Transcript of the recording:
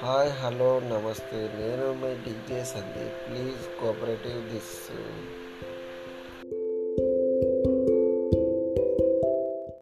hi hello నమస్తే నేను మీ DJ Sandeep please cooperative this